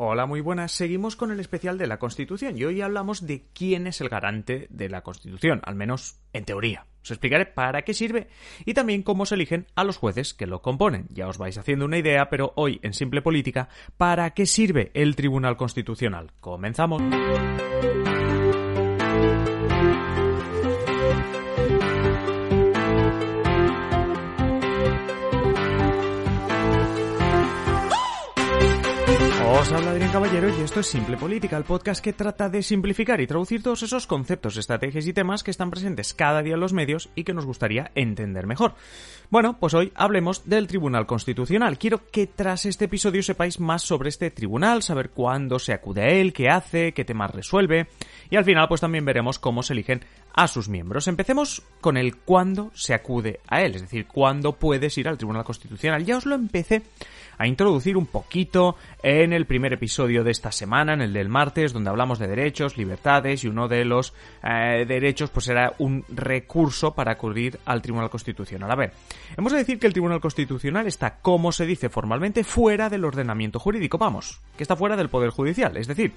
Hola, muy buenas. Seguimos con el especial de la Constitución y hoy hablamos de quién es el garante de la Constitución, al menos en teoría. Os explicaré para qué sirve y también cómo se eligen a los jueces que lo componen. Ya os vais haciendo una idea, pero hoy en Simple Política, ¿para qué sirve el Tribunal Constitucional? Comenzamos. Os habla Adrián Caballero y esto es Simple Política, el podcast que trata de simplificar y traducir todos esos conceptos, estrategias y temas que están presentes cada día en los medios y que nos gustaría entender mejor. Bueno, pues hoy hablemos del Tribunal Constitucional. Quiero que tras este episodio sepáis más sobre este tribunal, saber cuándo se acude a él, qué hace, qué temas resuelve y al final pues también veremos cómo se eligen a sus miembros. Empecemos con el cuándo se acude a él, es decir, cuándo puedes ir al Tribunal Constitucional. Ya os lo empecé a introducir un poquito en el primer episodio de esta semana, en el del martes, donde hablamos de derechos, libertades y uno de los eh, derechos pues era un recurso para acudir al Tribunal Constitucional. A ver, hemos de decir que el Tribunal Constitucional está, como se dice formalmente, fuera del ordenamiento jurídico, vamos, que está fuera del Poder Judicial, es decir,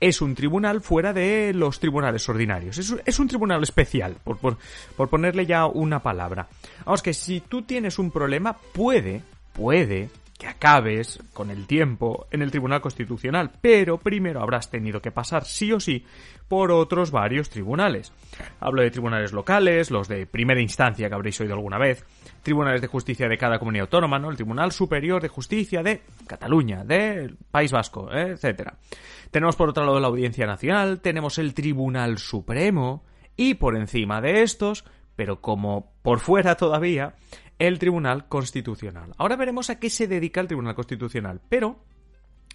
es un tribunal fuera de los tribunales ordinarios. Es un, tribunal especial, por, por ponerle ya una palabra. Vamos, que si tú tienes un problema, puede, puede que acabes con el tiempo en el Tribunal Constitucional, pero primero habrás tenido que pasar sí o sí por otros varios tribunales. Hablo de tribunales locales, los de primera instancia que habréis oído alguna vez, tribunales de justicia de cada comunidad autónoma, ¿no? El Tribunal Superior de Justicia de Cataluña, de País Vasco, ¿eh? etcétera. Tenemos por otro lado la Audiencia Nacional, tenemos el Tribunal Supremo y por encima de estos, pero como por fuera todavía, el Tribunal Constitucional. Ahora veremos a qué se dedica el Tribunal Constitucional, pero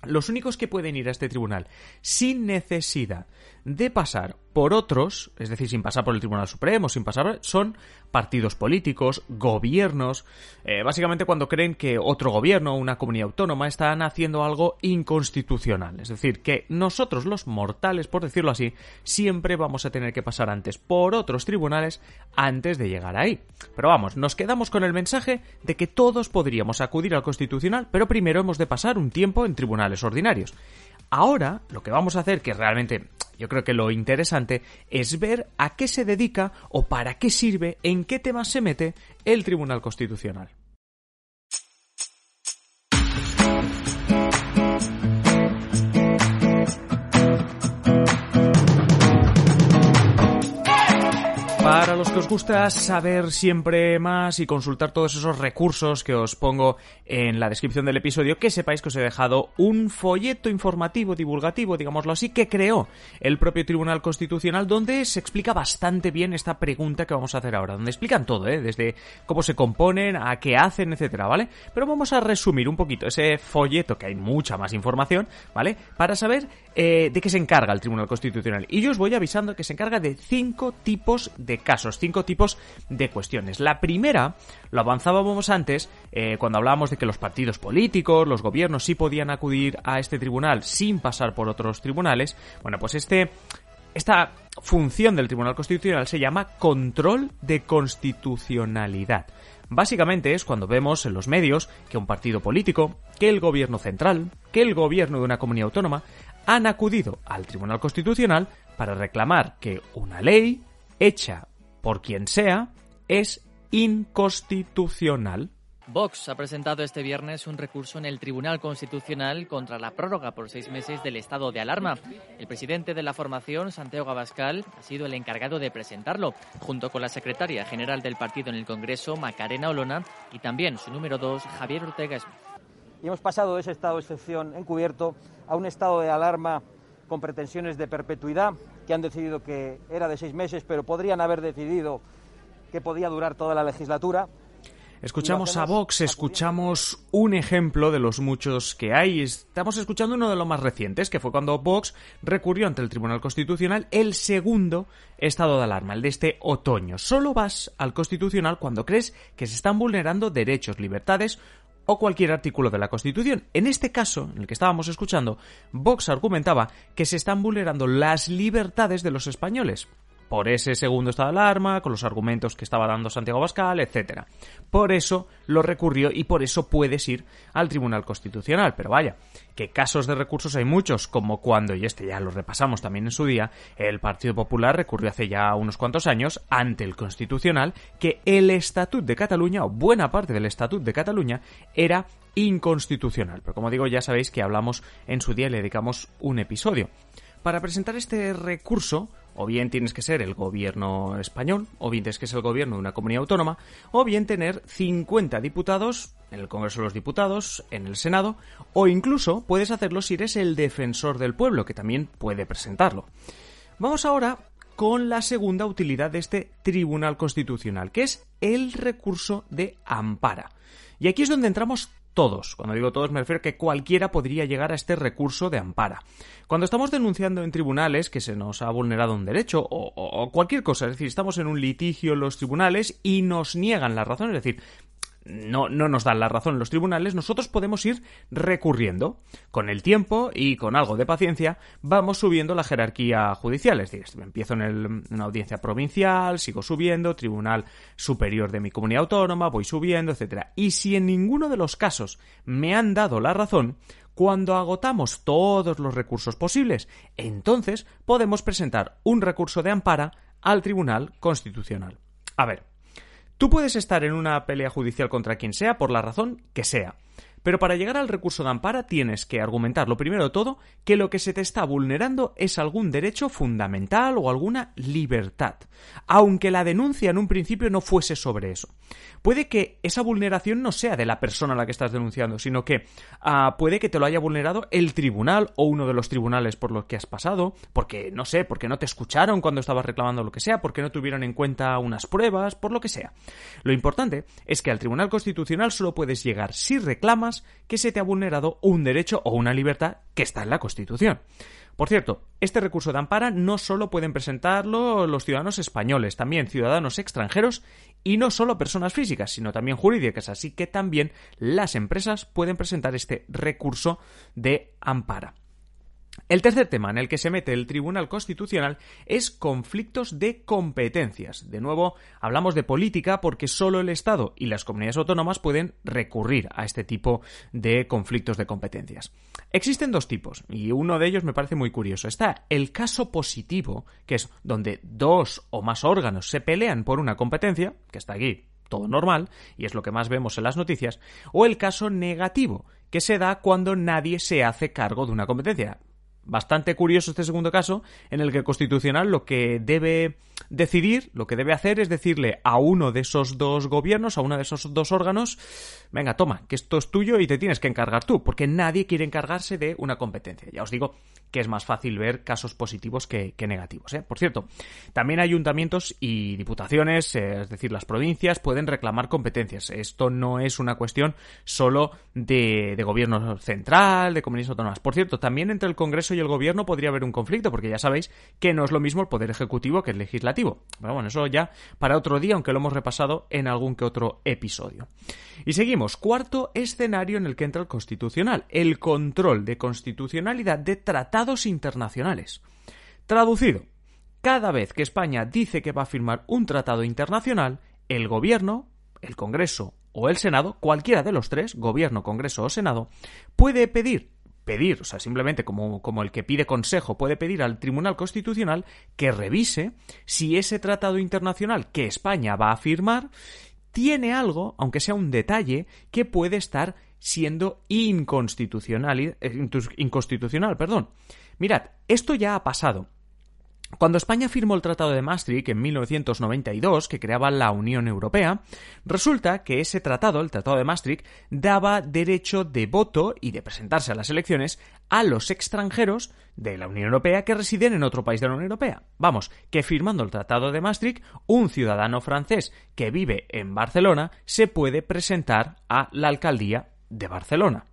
los únicos que pueden ir a este tribunal sin necesidad de pasar por otros, es decir, sin pasar por el Tribunal Supremo, sin pasar, son partidos políticos, gobiernos, eh, básicamente cuando creen que otro gobierno o una comunidad autónoma están haciendo algo inconstitucional. Es decir, que nosotros los mortales, por decirlo así, siempre vamos a tener que pasar antes por otros tribunales antes de llegar ahí. Pero vamos, nos quedamos con el mensaje de que todos podríamos acudir al Constitucional, pero primero hemos de pasar un tiempo en tribunales ordinarios. Ahora, lo que vamos a hacer, que realmente yo creo que lo interesante, es ver a qué se dedica o para qué sirve, en qué temas se mete el Tribunal Constitucional. Para los que os gusta saber siempre más y consultar todos esos recursos que os pongo en la descripción del episodio, que sepáis que os he dejado un folleto informativo, divulgativo, digámoslo así, que creó el propio Tribunal Constitucional, donde se explica bastante bien esta pregunta que vamos a hacer ahora, donde explican todo, ¿eh? desde cómo se componen, a qué hacen, etcétera, ¿vale? Pero vamos a resumir un poquito ese folleto, que hay mucha más información, ¿vale? Para saber eh, de qué se encarga el Tribunal Constitucional. Y yo os voy avisando que se encarga de cinco tipos de casos, cinco tipos de cuestiones. La primera, lo avanzábamos antes, eh, cuando hablábamos de que los partidos políticos, los gobiernos sí podían acudir a este tribunal sin pasar por otros tribunales. Bueno, pues este, esta función del Tribunal Constitucional se llama control de constitucionalidad. Básicamente es cuando vemos en los medios que un partido político, que el gobierno central, que el gobierno de una comunidad autónoma han acudido al Tribunal Constitucional para reclamar que una ley hecha por quien sea es inconstitucional. Vox ha presentado este viernes un recurso en el Tribunal Constitucional contra la prórroga por seis meses del estado de alarma. El presidente de la formación, Santiago Abascal, ha sido el encargado de presentarlo, junto con la secretaria general del partido en el Congreso, Macarena Olona, y también su número dos, Javier Ortega Smith. Y hemos pasado de ese estado de excepción encubierto a un estado de alarma con pretensiones de perpetuidad, que han decidido que era de seis meses, pero podrían haber decidido que podía durar toda la legislatura. Escuchamos a Vox, escuchamos un ejemplo de los muchos que hay. Estamos escuchando uno de los más recientes, que fue cuando Vox recurrió ante el Tribunal Constitucional el segundo estado de alarma, el de este otoño. Solo vas al Constitucional cuando crees que se están vulnerando derechos, libertades o cualquier artículo de la Constitución. En este caso, en el que estábamos escuchando, Vox argumentaba que se están vulnerando las libertades de los españoles por ese segundo estado de alarma, con los argumentos que estaba dando Santiago Bascal, etc. Por eso lo recurrió y por eso puedes ir al Tribunal Constitucional. Pero vaya, que casos de recursos hay muchos, como cuando, y este ya lo repasamos también en su día, el Partido Popular recurrió hace ya unos cuantos años ante el Constitucional que el Estatut de Cataluña, o buena parte del Estatut de Cataluña, era inconstitucional. Pero como digo, ya sabéis que hablamos en su día y le dedicamos un episodio. Para presentar este recurso, o bien tienes que ser el gobierno español, o bien tienes que ser el gobierno de una comunidad autónoma, o bien tener 50 diputados en el Congreso de los Diputados, en el Senado, o incluso puedes hacerlo si eres el defensor del pueblo, que también puede presentarlo. Vamos ahora con la segunda utilidad de este Tribunal Constitucional, que es el recurso de ampara. Y aquí es donde entramos todos. Cuando digo todos me refiero a que cualquiera podría llegar a este recurso de ampara. Cuando estamos denunciando en tribunales que se nos ha vulnerado un derecho o, cualquier cosa, es decir, estamos en un litigio en los tribunales y nos niegan la razón, es decir, no, no nos dan la razón los tribunales, nosotros podemos ir recurriendo. Con el tiempo y con algo de paciencia, vamos subiendo la jerarquía judicial. Es decir, empiezo en una audiencia provincial, sigo subiendo, tribunal superior de mi comunidad autónoma, voy subiendo, etc. Y si en ninguno de los casos me han dado la razón, cuando agotamos todos los recursos posibles, entonces podemos presentar un recurso de ampara al Tribunal Constitucional. A ver, Tú puedes estar en una pelea judicial contra quien sea por la razón que sea. Pero para llegar al recurso de ampara tienes que argumentar, lo primero de todo, que lo que se te está vulnerando es algún derecho fundamental o alguna libertad, aunque la denuncia en un principio no fuese sobre eso. Puede que esa vulneración no sea de la persona a la que estás denunciando, sino que ah, puede que te lo haya vulnerado el tribunal o uno de los tribunales por los que has pasado, porque no sé, porque no te escucharon cuando estabas reclamando lo que sea, porque no tuvieron en cuenta unas pruebas, por lo que sea. Lo importante es que al Tribunal Constitucional solo puedes llegar si reclamas que se te ha vulnerado un derecho o una libertad que está en la Constitución. Por cierto, este recurso de ampara no solo pueden presentarlo los ciudadanos españoles, también ciudadanos extranjeros y no solo personas físicas, sino también jurídicas, así que también las empresas pueden presentar este recurso de ampara. El tercer tema en el que se mete el Tribunal Constitucional es conflictos de competencias. De nuevo, hablamos de política porque solo el Estado y las comunidades autónomas pueden recurrir a este tipo de conflictos de competencias. Existen dos tipos y uno de ellos me parece muy curioso. Está el caso positivo, que es donde dos o más órganos se pelean por una competencia, que está aquí todo normal, y es lo que más vemos en las noticias, o el caso negativo, que se da cuando nadie se hace cargo de una competencia bastante curioso este segundo caso, en el que el Constitucional lo que debe decidir, lo que debe hacer es decirle a uno de esos dos gobiernos, a uno de esos dos órganos, venga, toma, que esto es tuyo y te tienes que encargar tú, porque nadie quiere encargarse de una competencia. Ya os digo que es más fácil ver casos positivos que, negativos. ¿eh? Por cierto, también ayuntamientos y diputaciones, eh, es decir, las provincias, pueden reclamar competencias. Esto no es una cuestión solo de, de gobierno central, de comunidades autónomas. Por cierto, también entre el Congreso y el Gobierno podría haber un conflicto, porque ya sabéis que no es lo mismo el Poder Ejecutivo que el Legislativo. Pero bueno, eso ya para otro día, aunque lo hemos repasado en algún que otro episodio. Y seguimos. Cuarto escenario en el que entra el Constitucional, el control de constitucionalidad de tratados internacionales. Traducido. Cada vez que España dice que va a firmar un tratado internacional, el Gobierno, el Congreso o el Senado, cualquiera de los tres, Gobierno, Congreso o Senado, puede pedir pedir, o sea, simplemente como, como, el que pide consejo puede pedir al Tribunal Constitucional que revise si ese tratado internacional que España va a firmar tiene algo, aunque sea un detalle, que puede estar siendo inconstitucional, eh, inconstitucional, perdón. Mirad, esto ya ha pasado. Cuando España firmó el Tratado de Maastricht en 1992, que creaba la Unión Europea, resulta que ese tratado, el Tratado de Maastricht, daba derecho de voto y de presentarse a las elecciones a los extranjeros de la Unión Europea que residen en otro país de la Unión Europea. Vamos, que firmando el Tratado de Maastricht, un ciudadano francés que vive en Barcelona se puede presentar a la alcaldía de Barcelona.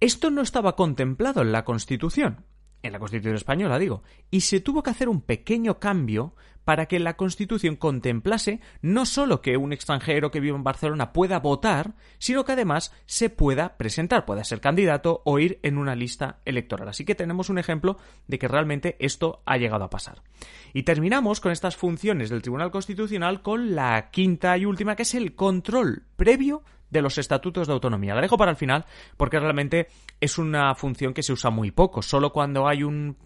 Esto no estaba contemplado en la Constitución, en la Constitución española digo, y se tuvo que hacer un pequeño cambio para que la Constitución contemplase no solo que un extranjero que vive en Barcelona pueda votar, sino que además se pueda presentar, pueda ser candidato o ir en una lista electoral. Así que tenemos un ejemplo de que realmente esto ha llegado a pasar. Y terminamos con estas funciones del Tribunal Constitucional con la quinta y última, que es el control previo de los estatutos de autonomía. La dejo para el final porque realmente es una función que se usa muy poco, solo cuando hay un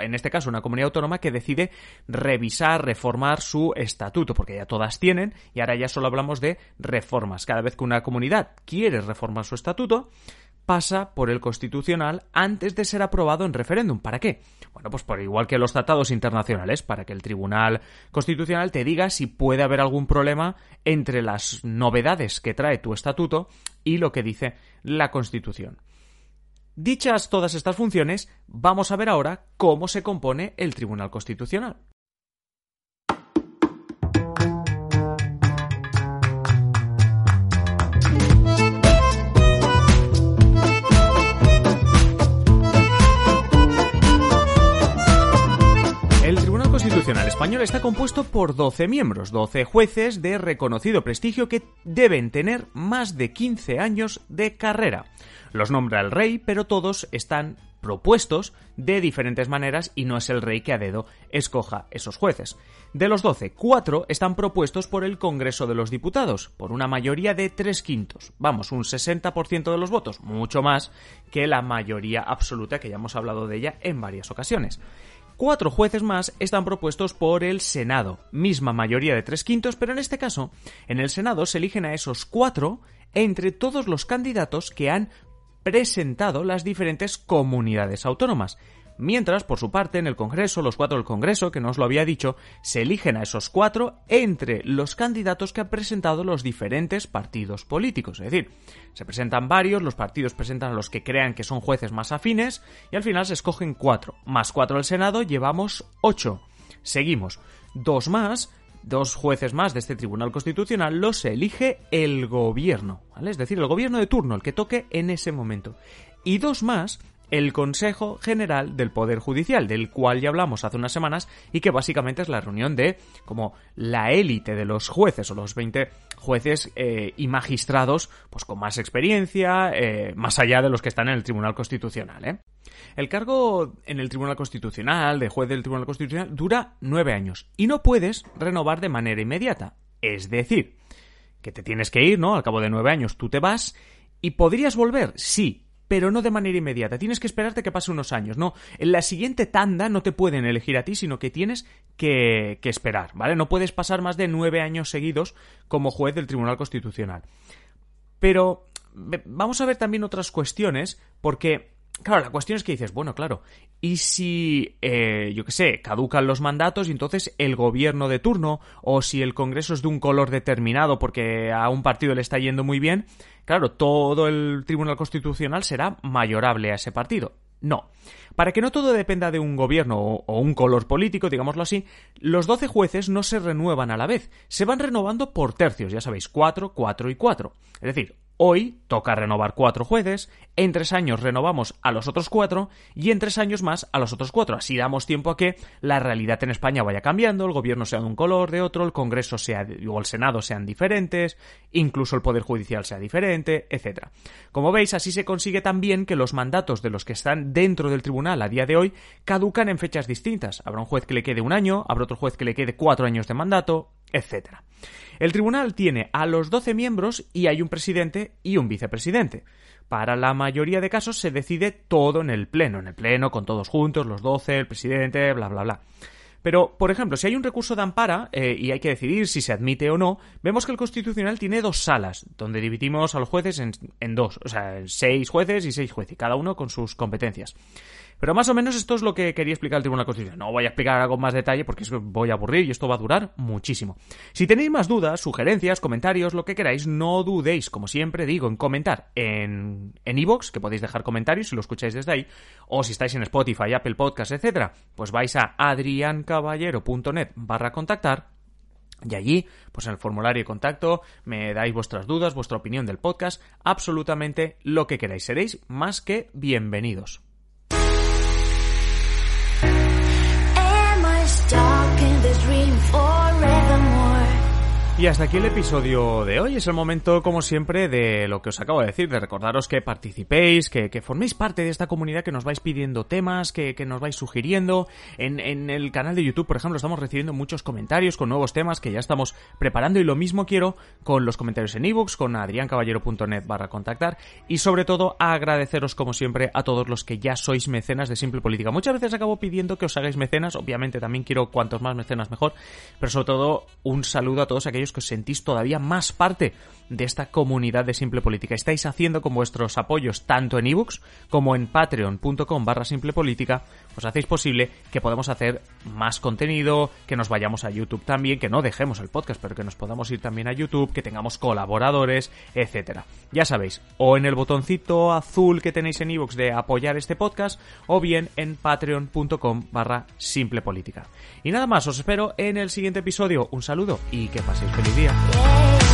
en este caso una comunidad autónoma que decide revisar, reformar su estatuto, porque ya todas tienen y ahora ya solo hablamos de reformas. Cada vez que una comunidad quiere reformar su estatuto, pasa por el Constitucional antes de ser aprobado en referéndum. ¿Para qué? Bueno, pues por igual que los tratados internacionales, para que el Tribunal Constitucional te diga si puede haber algún problema entre las novedades que trae tu estatuto y lo que dice la Constitución. Dichas todas estas funciones, vamos a ver ahora cómo se compone el Tribunal Constitucional. Constitucional Español está compuesto por 12 miembros, 12 jueces de reconocido prestigio que deben tener más de 15 años de carrera. Los nombra el rey, pero todos están propuestos de diferentes maneras y no es el rey que a dedo escoja esos jueces. De los 12, 4 están propuestos por el Congreso de los Diputados, por una mayoría de 3 quintos. Vamos, un 60% de los votos, mucho más que la mayoría absoluta que ya hemos hablado de ella en varias ocasiones. Cuatro jueces más están propuestos por el Senado, misma mayoría de tres quintos, pero en este caso, en el Senado se eligen a esos cuatro entre todos los candidatos que han presentado las diferentes comunidades autónomas mientras, por su parte, en el Congreso, los cuatro del Congreso, que no os lo había dicho, se eligen a esos cuatro entre los candidatos que han presentado los diferentes partidos políticos. Es decir, se presentan varios, los partidos presentan a los que crean que son jueces más afines, y al final se escogen cuatro. Más cuatro del Senado, llevamos ocho. Seguimos. Dos más dos jueces más de este Tribunal Constitucional los elige el gobierno. Es decir, el gobierno de turno, el que toque en ese momento. Y dos más el Consejo General del Poder Judicial, del cual ya hablamos hace unas semanas y que básicamente es la reunión de como la élite de los jueces o los 20 jueces eh, y magistrados pues con más experiencia, eh, más allá de los que están en el Tribunal Constitucional. ¿eh? El cargo en el Tribunal Constitucional, de juez del Tribunal Constitucional, dura nueve años y no puedes renovar de manera inmediata. Es decir, que te tienes que ir, ¿no? Al cabo de nueve años tú te vas y podrías volver, sí, pero no de manera inmediata. Tienes que esperarte que pase unos años, ¿no? En la siguiente tanda no te pueden elegir a ti, sino que tienes que, esperar, ¿vale? No puedes pasar más de nueve años seguidos como juez del Tribunal Constitucional. Pero vamos a ver también otras cuestiones, porque Claro, la cuestión es que dices, bueno, claro, ¿y si, eh, yo qué sé, caducan los mandatos y entonces el gobierno de turno, o si el Congreso es de un color determinado porque a un partido le está yendo muy bien, claro, todo el Tribunal Constitucional será mayorable a ese partido. No. Para que no todo dependa de un gobierno o un color político, digámoslo así, los 12 jueces no se renuevan a la vez, se van renovando por tercios, ya sabéis, 4, 4 y 4. Es decir, Hoy toca renovar cuatro jueces, en tres años renovamos a los otros cuatro y en tres años más a los otros cuatro. Así damos tiempo a que la realidad en España vaya cambiando, el gobierno sea de un color, de otro, el Congreso sea o el Senado sean diferentes, incluso el Poder Judicial sea diferente, etc. Como veis, así se consigue también que los mandatos de los que están dentro del tribunal a día de hoy caducan en fechas distintas. Habrá un juez que le quede un año, habrá otro juez que le quede cuatro años de mandato, etc. El tribunal tiene a los 12 miembros y hay un presidente y un vicepresidente. Para la mayoría de casos se decide todo en el pleno, en el pleno con todos juntos, los 12, el presidente, bla, bla, bla. Pero, por ejemplo, si hay un recurso de ampara eh, y hay que decidir si se admite o no, vemos que el Constitucional tiene dos salas, donde dividimos a los jueces en, en dos, o sea, seis jueces y seis jueces, cada uno con sus competencias. Pero más o menos esto es lo que quería explicar el Tribunal Constitucional. No voy a explicar algo más detalle porque es que voy a aburrir y esto va a durar muchísimo. Si tenéis más dudas, sugerencias, comentarios, lo que queráis, no dudéis, como siempre digo, en comentar en en iVoox, que podéis dejar comentarios si lo escucháis desde ahí, o si estáis en Spotify, Apple Podcast, etcétera, pues vais a adriancaballero.net barra contactar y allí, pues en el formulario de contacto, me dais vuestras dudas, vuestra opinión del podcast, absolutamente lo que queráis. Seréis más que bienvenidos. Y hasta aquí el episodio de hoy. Es el momento, como siempre, de lo que os acabo de decir, de recordaros que participéis, que, forméis parte de esta comunidad, que nos vais pidiendo temas, que, nos vais sugiriendo. En, en el canal de YouTube, por ejemplo, estamos recibiendo muchos comentarios con nuevos temas que ya estamos preparando y lo mismo quiero con los comentarios en ebooks, con adriancaballero.net barra contactar y sobre todo agradeceros, como siempre, a todos los que ya sois mecenas de Simple Política. Muchas veces acabo pidiendo que os hagáis mecenas, obviamente también quiero cuantos más mecenas mejor, pero sobre todo un saludo a todos aquellos que os sentís todavía más parte de esta comunidad de Simple Política. Estáis haciendo con vuestros apoyos tanto en ebooks como en patreon.com barra simple pues hacéis posible que podamos hacer más contenido, que nos vayamos a YouTube también, que no dejemos el podcast, pero que nos podamos ir también a YouTube, que tengamos colaboradores, etcétera. Ya sabéis, o en el botoncito azul que tenéis en ebooks de apoyar este podcast, o bien en patreon.com barra. Y nada más, os espero en el siguiente episodio. Un saludo y que paséis feliz día.